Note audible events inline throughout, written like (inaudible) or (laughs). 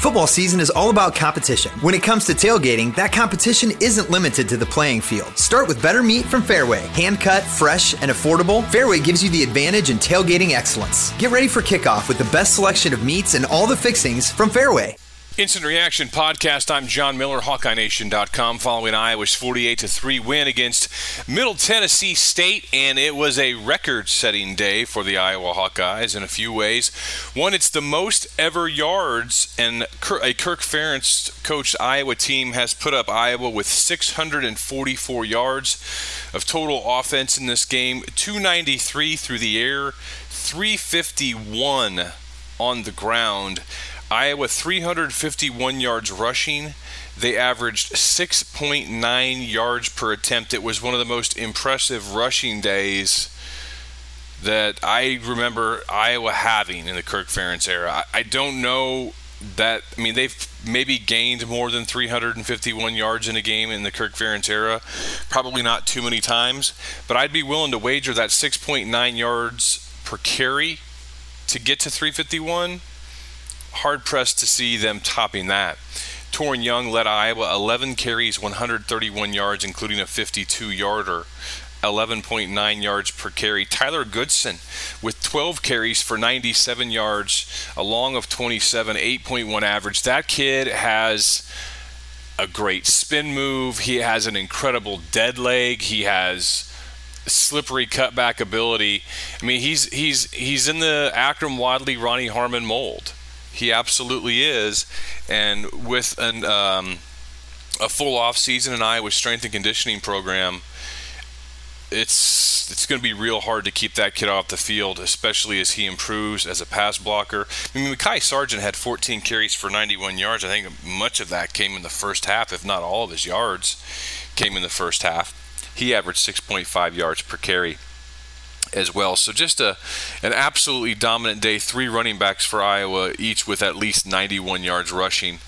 Football season is all about competition. When it comes to tailgating, that competition isn't limited to the playing field. Start with better meat from Fairway. Hand cut, fresh, and affordable, Fairway gives you the advantage in tailgating excellence. Get ready for kickoff with the best selection of meats and all the fixings from Fairway. Instant Reaction Podcast. I'm John Miller, HawkeyeNation.com, following Iowa's 48 3 win against Middle Tennessee State, and it was a record-setting day for the Iowa Hawkeyes in a few ways. One, it's the most ever yards, and a Kirk Ferentz coached Iowa team has put up Iowa with 644 yards of total offense in this game, 293 through the air, 351 on the ground. Iowa 351 yards rushing. They averaged 6.9 yards per attempt. It was one of the most impressive rushing days that I remember Iowa having in the Kirk Ferentz era. I, don't know that. I mean, they've maybe gained more than 351 yards in a game in the Kirk Ferentz era. Probably not too many times, but I'd be willing to wager that 6.9 yards per carry to get to 351 hard pressed to see them topping that. Toren Young led Iowa 11 carries, 131 yards, including a 52 yarder. 11.9 yards per carry. Tyler Goodson with 12 carries for 97 yards, a long of 27, 8.1 average. That kid has a great spin move. He has an incredible dead leg. He has slippery cutback ability. I mean, he's he's he's in the Akrum Wadley, Ronnie Harmon mold. He absolutely is. And with an um, a full off season in Iowa strength and conditioning program, it's it's going to be real hard to keep that kid off the field, especially as he improves as a pass blocker. I mean, Mekhi Sargent had 14 carries for 91 yards. I think much of that came in the first half, if not all of his yards came in the first half. He averaged 6.5 yards per carry as well. So just a an absolutely dominant day. Three running backs for Iowa, each with at least 91 yards rushing.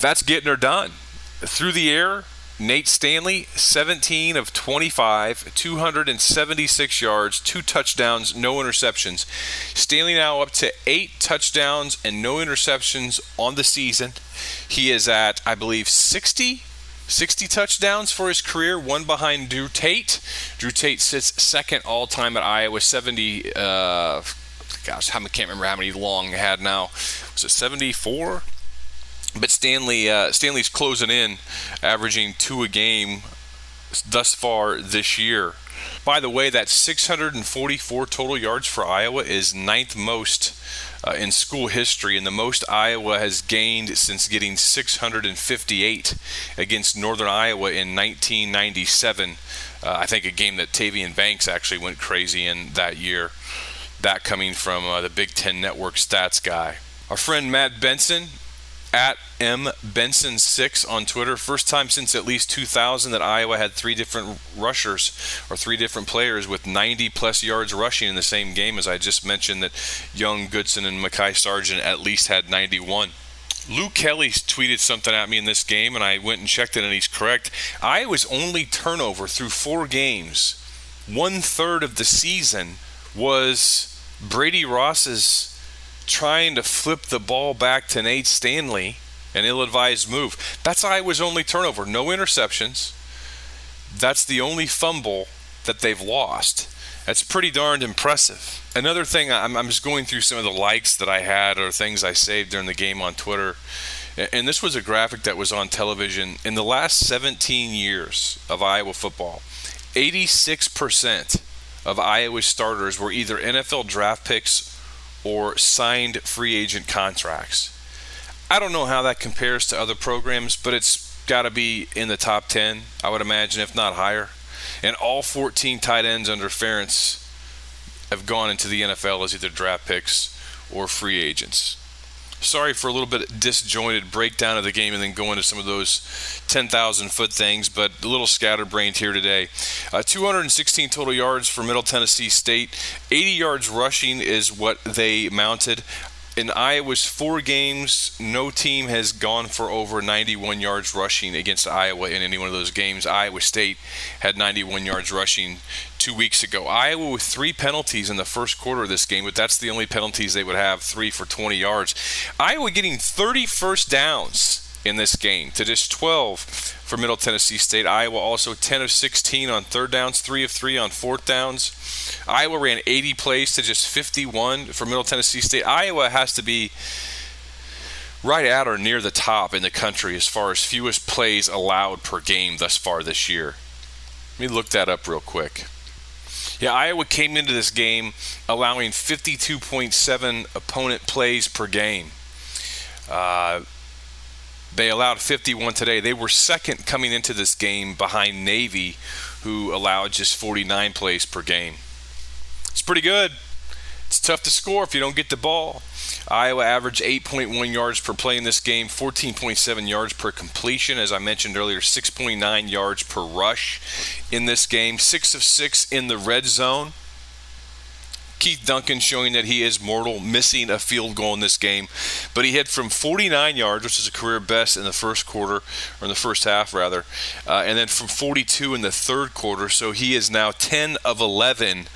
That's getting her done. Through the air, Nate Stanley, 17 of 25, 276 yards, two touchdowns, no interceptions. Stanley now up to eight touchdowns and no interceptions on the season. He is at, I believe, 60 60 touchdowns for his career, one behind Drew Tate. Drew Tate sits second all time at Iowa, 70. Uh, gosh, I can't remember how many Long had now. Was it 74? But Stanley, uh, Stanley's closing in, averaging two a game thus far this year. By the way, that 644 total yards for Iowa is ninth most uh, in school history, and the most Iowa has gained since getting 658 against Northern Iowa in 1997. Uh, I think a game that Tavian Banks actually went crazy in that year. That coming from uh, the Big Ten Network stats guy. Our friend Matt Benson at M Benson six on Twitter. First time since at least 2000 that Iowa had three different rushers or three different players with 90 plus yards rushing in the same game. As I just mentioned, that Young, Goodson, and Mekhi Sargent at least had 91. Lou Kelly tweeted something at me in this game, and I went and checked it, and he's correct. Iowa's only turnover through four games, one third of the season, was Brady Ross's trying to flip the ball back to Nate Stanley, an ill advised move. That's Iowa's only turnover, no interceptions. That's the only fumble that they've lost. That's pretty darned impressive. Another thing, I'm, I'm, just going through some of the likes that I had or things I saved during the game on Twitter. And this was a graphic that was on television. In the last 17 years of Iowa football, 86% of Iowa's starters were either NFL draft picks or signed free agent contracts. I don't know how that compares to other programs, but it's got to be in the top 10, I would imagine, if not higher. And all 14 tight ends under Ferentz have gone into the NFL as either draft picks or free agents. Sorry for a little bit disjointed breakdown of the game and then go into some of those 10,000 foot things, but a little scatterbrained here today. Uh, 216 total yards for Middle Tennessee State. 80 yards rushing is what they mounted in Iowa's four games, no team has gone for over 91 yards rushing against Iowa in any one of those games. Iowa State had 91 yards rushing two weeks ago. Iowa with three penalties in the first quarter of this game, but that's the only penalties they would have, three for 20 yards. Iowa getting 30 first downs in this game to just 12 for Middle Tennessee State. Iowa also 10 of 16 on third downs, 3 of 3 on fourth downs. Iowa ran 80 plays to just 51 for Middle Tennessee State. Iowa has to be right at or near the top in the country as far as fewest plays allowed per game thus far this year. Let me look that up real quick. Yeah, Iowa came into this game allowing 52.7 opponent plays per game. Uh, they allowed 51 today. They were second coming into this game behind Navy, who allowed just 49 plays per game. It's pretty good. It's tough to score if you don't get the ball. Iowa averaged 8.1 yards per play in this game, 14.7 yards per completion, as I mentioned earlier, 6.9 yards per rush in this game, 6 of 6 in the red zone. Keith Duncan showing that he is mortal, missing a field goal in this game. But he hit from 49 yards, which is a career best in the first quarter, or in the first half, rather, uh, and then from 42 in the third quarter. So he is now 10 of 11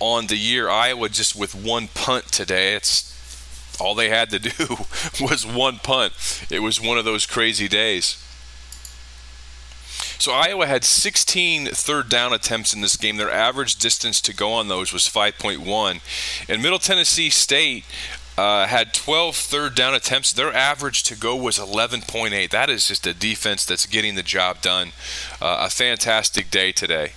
on the year. Iowa just with one punt today. It's all they had to (laughs) do was one punt. It was one of those crazy days. So Iowa had 16 third down attempts in this game. Their average distance to go on those was 5.1. And Middle Tennessee State uh, had 12 third down attempts. Their average to go was 11.8. That is just a defense that's getting the job done. Uh, a fantastic day today.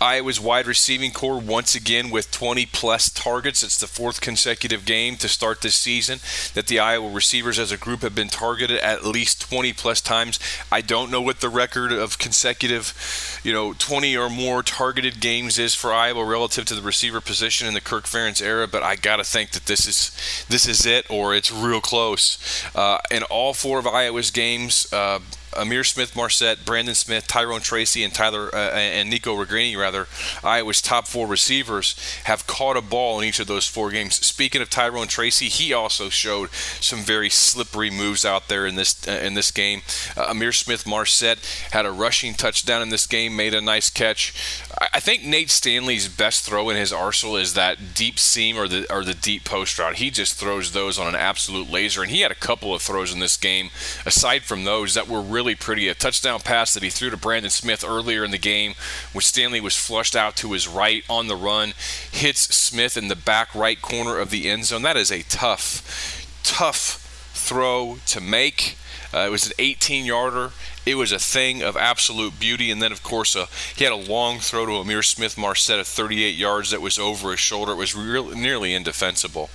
Iowa's wide receiving corps once again with 20 plus targets. It's the fourth consecutive game to start this season that the Iowa receivers as a group have been targeted at least 20 plus times. I don't know what the record of consecutive, you know, 20 or more targeted games is for Iowa relative to the receiver position in the Kirk Ferentz era, but I got to think that this is this is it or it's real close. Uh, in all four of Iowa's games, uh, Ihmir Smith-Marsette, Brandon Smith, Tyrone Tracy, and Tyler uh, and Nico Ragaini, rather, Iowa's top four receivers have caught a ball in each of those four games. Speaking of Tyrone Tracy, he also showed some very slippery moves out there in this uh, in this game. Uh, Ihmir Smith-Marsette had a rushing touchdown in this game, made a nice catch. I, I think Nate Stanley's best throw in his arsenal is that deep seam or the or the deep post route. He just throws those on an absolute laser, and he had a couple of throws in this game. Aside from those that were really really pretty. A touchdown pass that he threw to Brandon Smith earlier in the game, which Stanley was flushed out to his right on the run, hits Smith in the back right corner of the end zone. That is a tough, tough throw to make. Uh, it was an 18 yarder. It was a thing of absolute beauty. And then, of course, uh, he had a long throw to Ihmir Smith-Marsette of 38 yards that was over his shoulder. It was real, nearly indefensible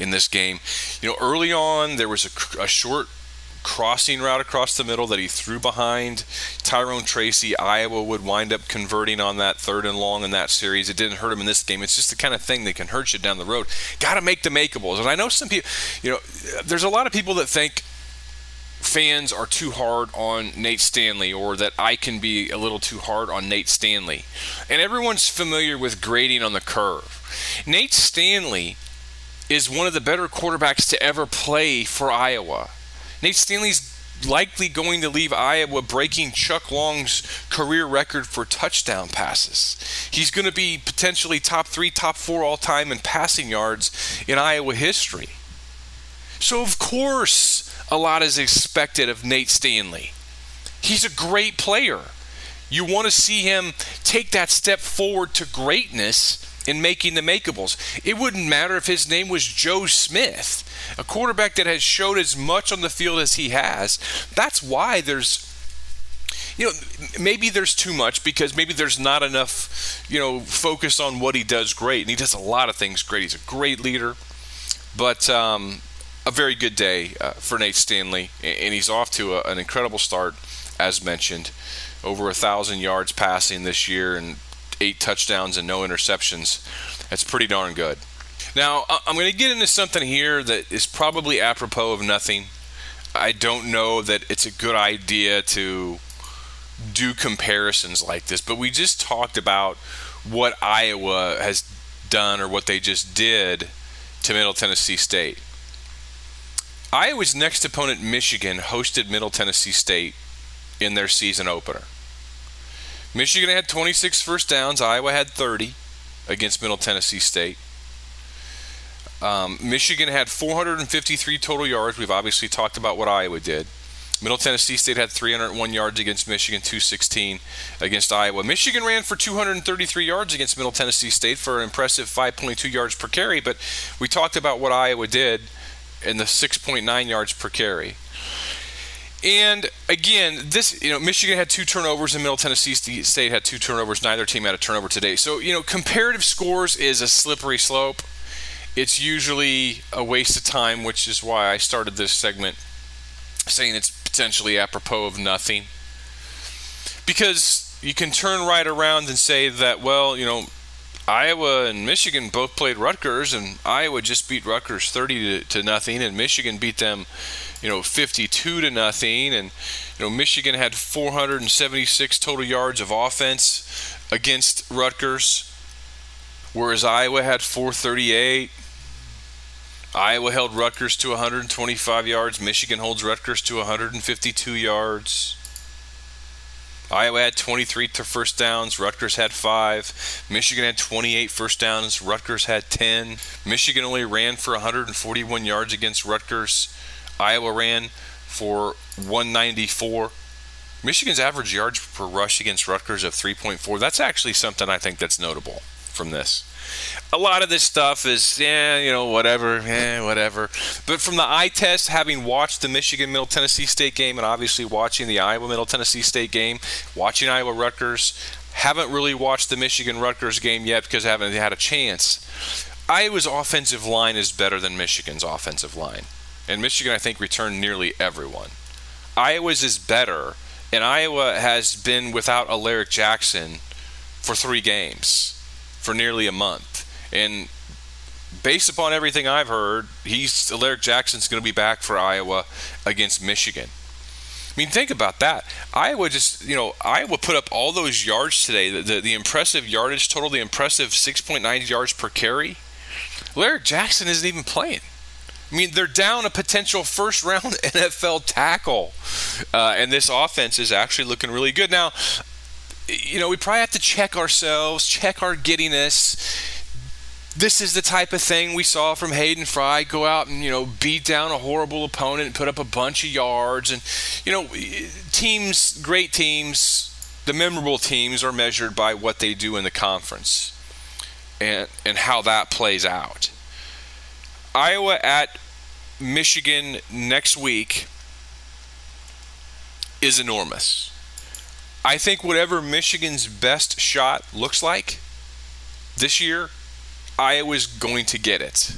in this game. You know, early on, there was a, a short crossing route across the middle that he threw behind Tyrone Tracy. Iowa would wind up converting on that third and long in that series. It didn't hurt him in this game. It's just the kind of thing that can hurt you down the road. Got to make the makeables. And I know some people, you know, there's a lot of people that think fans are too hard on Nate Stanley or that I can be a little too hard on Nate Stanley. And everyone's familiar with grading on the curve. Nate Stanley is one of the better quarterbacks to ever play for Iowa. Nate Stanley's likely going to leave Iowa breaking Chuck Long's career record for touchdown passes. He's going to be potentially top three, top four all time in passing yards in Iowa history. So, of course, a lot is expected of Nate Stanley. He's a great player. You want to see him take that step forward to greatness in making the makeables. It wouldn't matter if his name was Joe Smith a quarterback that has showed as much on the field as he has. That's why there's you know, maybe there's too much because maybe there's not enough, you know, focus on what he does great. And he does a lot of things great. He's a great leader, but um, a very good day uh, for Nate Stanley, and he's off to a, an incredible start, as mentioned. Over a thousand yards passing this year, and eight touchdowns and no interceptions. That's pretty darn good. Now, I'm going to get into something here that is probably apropos of nothing. I don't know that it's a good idea to do comparisons like this, but we just talked about what Iowa has done or what they just did to Middle Tennessee State. Iowa's next opponent, Michigan, hosted Middle Tennessee State in their season opener. Michigan had 26 first downs, Iowa had 30 against Middle Tennessee State. Um, Michigan had 453 total yards. We've obviously talked about what Iowa did. Middle Tennessee State had 301 yards against Michigan, 216 against Iowa. Michigan ran for 233 yards against Middle Tennessee State for an impressive 5.2 yards per carry, but we talked about what Iowa did in the 6.9 yards per carry. And again, this you know Michigan had two turnovers and Middle Tennessee State had two turnovers. Neither team had a turnover today. So you know comparative scores is a slippery slope. It's usually a waste of time, which is why I started this segment saying it's potentially apropos of nothing. Because you can turn right around and say that well you know Iowa and Michigan both played Rutgers, and Iowa just beat Rutgers 30 to, to nothing, and Michigan beat them you know 52 to nothing and you know Michigan had 476 total yards of offense against Rutgers whereas Iowa had 438 Iowa held Rutgers to 125 yards Michigan holds Rutgers to 152 yards Iowa had 23 first downs. Rutgers had five. Michigan had 28 first downs. Rutgers had 10. Michigan only ran for 141 yards against Rutgers. Iowa ran for 194. Michigan's average yards per rush against Rutgers of 3.4. That's actually something I think that's notable from this. A lot of this stuff is, yeah, you know, whatever, yeah, whatever. But from the eye test, having watched the Michigan Middle Tennessee State game and obviously watching the Iowa Middle Tennessee State game, watching Iowa Rutgers, haven't really watched the Michigan Rutgers game yet because I haven't had a chance. Iowa's offensive line is better than Michigan's offensive line. And Michigan, I think, returned nearly everyone. Iowa's is better, and Iowa has been without Alaric Jackson for three games, for nearly a month. And based upon everything I've heard, he's Alaric Jackson's going to be back for Iowa against Michigan. I mean, think about that. Iowa just, you know, Iowa put up all those yards today. The, the, the impressive yardage total, the impressive 6.9 yards per carry. Alaric Jackson isn't even playing. I mean, they're down a potential first round (laughs) NFL tackle. Uh, and this offense is actually looking really good. Now, you know, we probably have to check ourselves, check our giddiness. This is the type of thing we saw from Hayden Fry go out and, you know, beat down a horrible opponent and put up a bunch of yards. And, you know, teams, great teams, the memorable teams are measured by what they do in the conference and, and how that plays out. Iowa at Michigan next week is enormous. I think whatever Michigan's best shot looks like this year, Iowa's going to get it.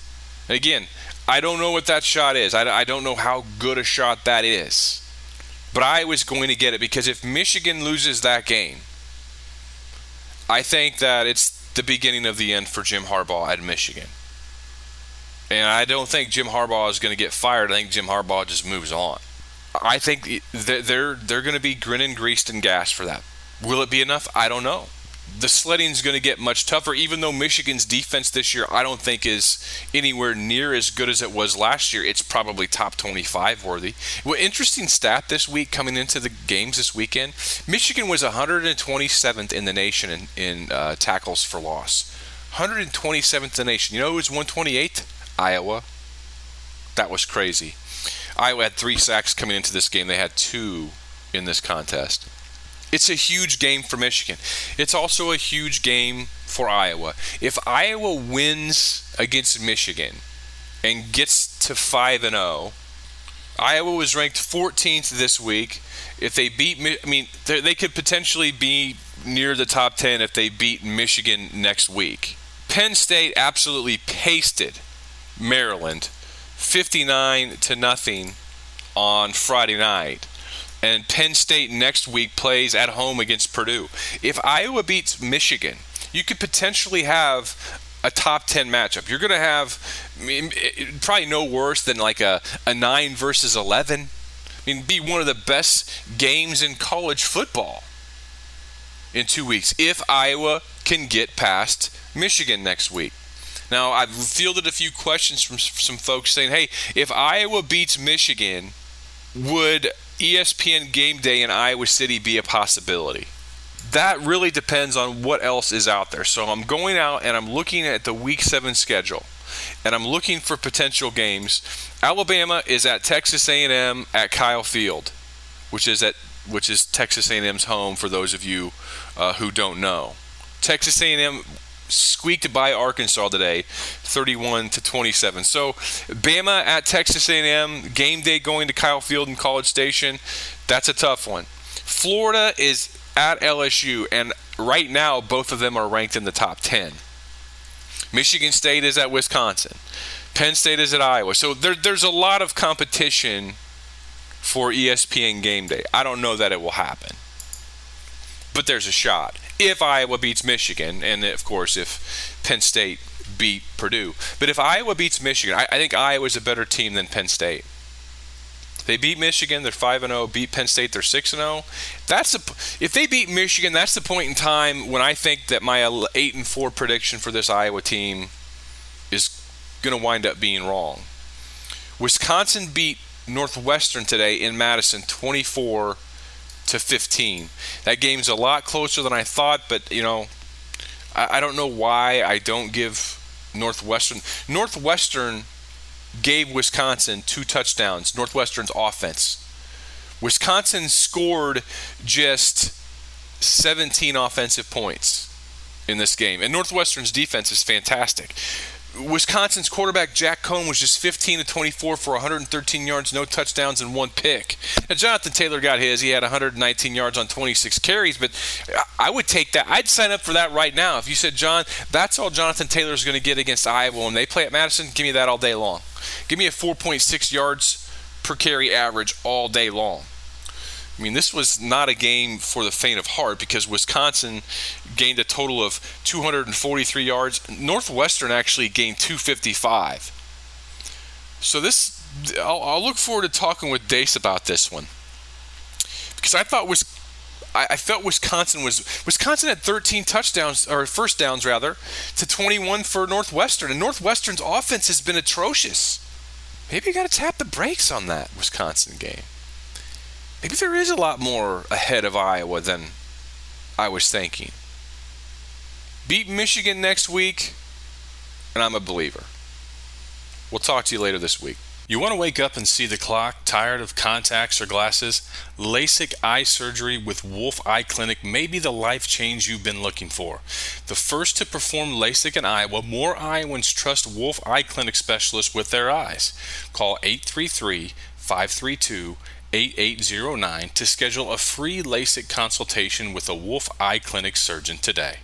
again, I don't know what that shot is. I, I don't know how good a shot that is. But Iowa's going to get it because if Michigan loses that game, I think that it's the beginning of the end for Jim Harbaugh at Michigan. And I don't think Jim Harbaugh is going to get fired. I think Jim Harbaugh just moves on. I think they're they're going to be grinning, greased, and gassed for that. Will it be enough? I don't know. The sledding is going to get much tougher, even though Michigan's defense this year I don't think is anywhere near as good as it was last year. It's probably top 25 worthy. Well, interesting stat this week coming into the games this weekend Michigan was 127th in the nation in, in uh, tackles for loss. 127th in the nation. You know who was 128th? Iowa. That was crazy. Iowa had three sacks coming into this game. They had two in this contest. It's a huge game for Michigan. It's also a huge game for Iowa. If Iowa wins against Michigan and gets to 5 and 0, Iowa was ranked 14th this week. If they beat, I mean, they could potentially be near the top 10 if they beat Michigan next week. Penn State absolutely pasted Maryland 59 to nothing on Friday night. And Penn State next week plays at home against Purdue. If Iowa beats Michigan, you could potentially have a top 10 matchup. You're going to have I mean, probably no worse than like a, a 9 versus 11. I mean, be one of the best games in college football in two weeks if Iowa can get past Michigan next week. Now, I've fielded a few questions from some folks saying, hey, if Iowa beats Michigan, would ESPN game day in Iowa City be a possibility? That really depends on what else is out there. So I'm going out and I'm looking at the week seven schedule and I'm looking for potential games. Alabama is at Texas A&M at Kyle Field, which is at which is Texas A&M's home for those of you uh, who don't know. Texas A&M squeaked by Arkansas today, 31 to 27. So, Bama at Texas A&M, game day going to Kyle Field and College Station. That's a tough one. Florida is at LSU, and right now both of them are ranked in the top 10. Michigan State is at Wisconsin. Penn State is at Iowa. So there, there's a lot of competition for ESPN game day. I don't know that it will happen, but there's a shot if Iowa beats Michigan, and of course if Penn State beat Purdue. But if Iowa beats Michigan, I, I think Iowa's a better team than Penn State. They beat Michigan, they're five and zero. Oh. Beat Penn State, they're six and zero. Oh. That's a, if they beat Michigan, that's the point in time when I think that my eight and four prediction for this Iowa team is going to wind up being wrong. Wisconsin beat Northwestern today in Madison, 24 to 15. That game's a lot closer than I thought, but you know, I, I don't know why I don't give Northwestern. Northwestern gave Wisconsin two touchdowns. Northwestern's offense. Wisconsin scored just 17 offensive points in this game, and Northwestern's defense is fantastic. Wisconsin's quarterback Jack Coan was just 15 to 24 for 113 yards, no touchdowns, and one pick. Now, Jonathan Taylor got his. He had 119 yards on 26 carries, but I would take that. I'd sign up for that right now. If you said, John, that's all Jonathan Taylor's going to get against Iowa when they play at Madison, give me that all day long. Give me a 4.6 yards per carry average all day long. I mean, this was not a game for the faint of heart because Wisconsin gained a total of 243 yards. Northwestern actually gained 255. So this, I'll, I'll look forward to talking with Dace about this one because I thought was. I, felt Wisconsin was Wisconsin had 13 touchdowns or first downs rather to 21 for Northwestern, and Northwestern's offense has been atrocious. Maybe you got to tap the brakes on that Wisconsin game maybe there is a lot more ahead of Iowa than I was thinking. Beat Michigan next week, and I'm a believer. We'll talk to you later this week. You want to wake up and see the clock? Tired of contacts or glasses? LASIK eye surgery with Wolf Eye Clinic may be the life change you've been looking for. The first to perform LASIK in Iowa, more Iowans trust Wolf Eye Clinic specialists with their eyes. Call 833 532 8809 to schedule a free LASIK consultation with a Wolf Eye Clinic surgeon today.